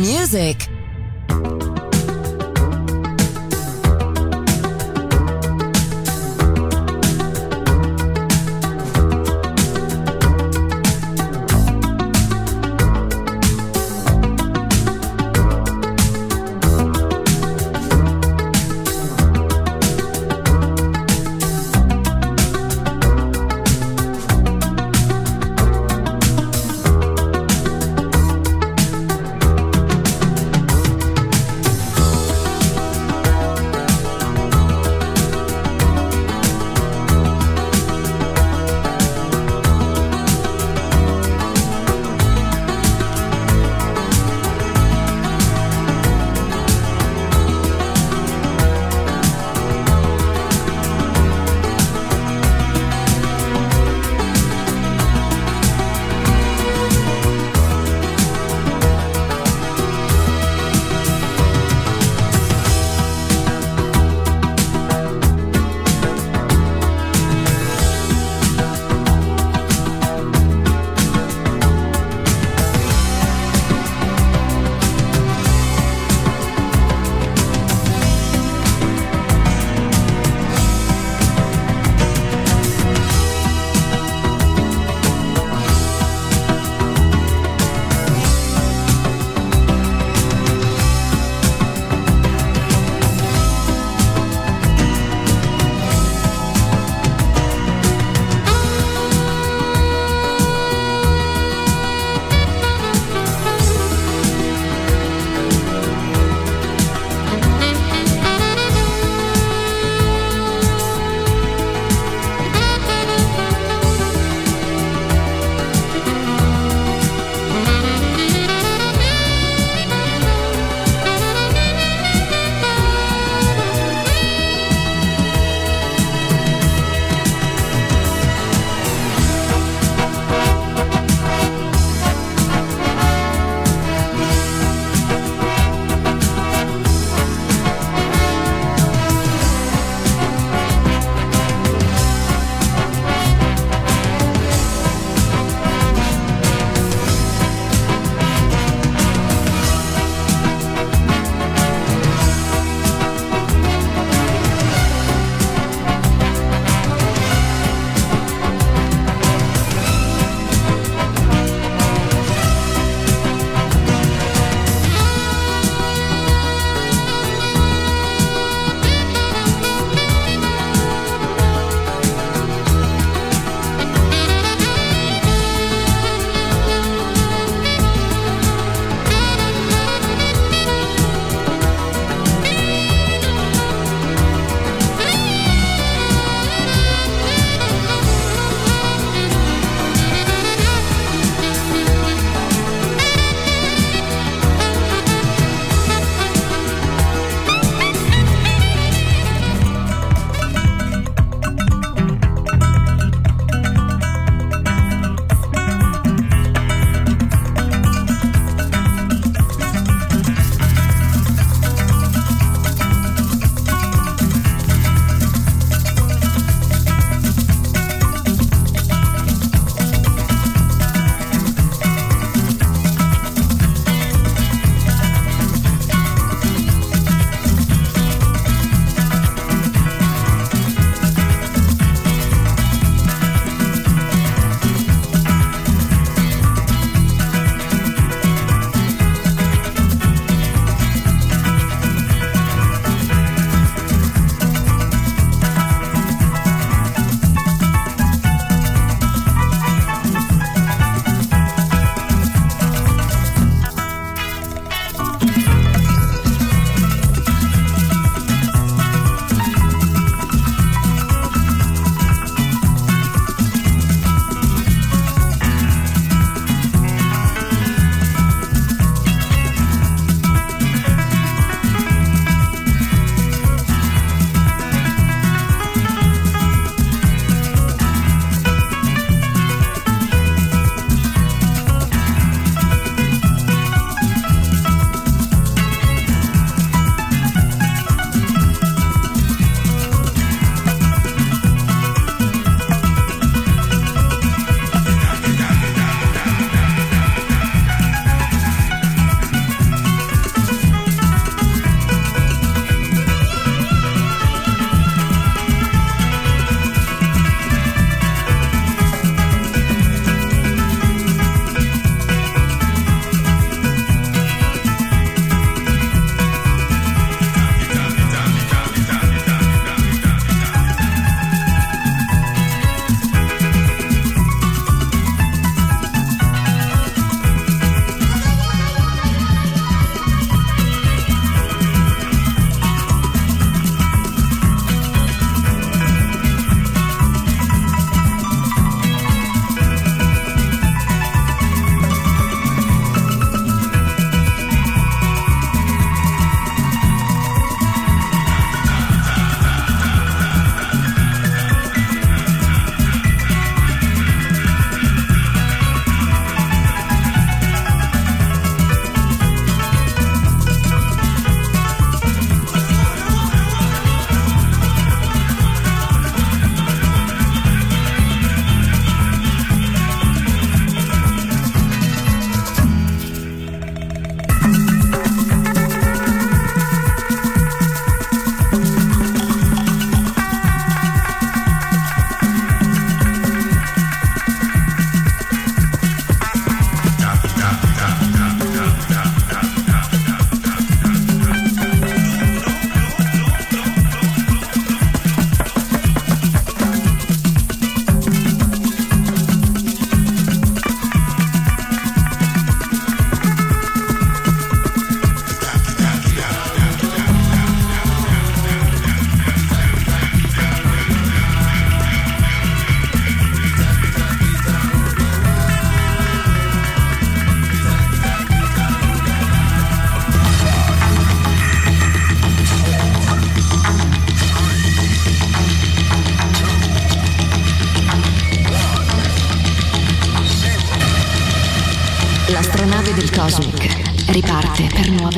Music.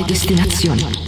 Destination.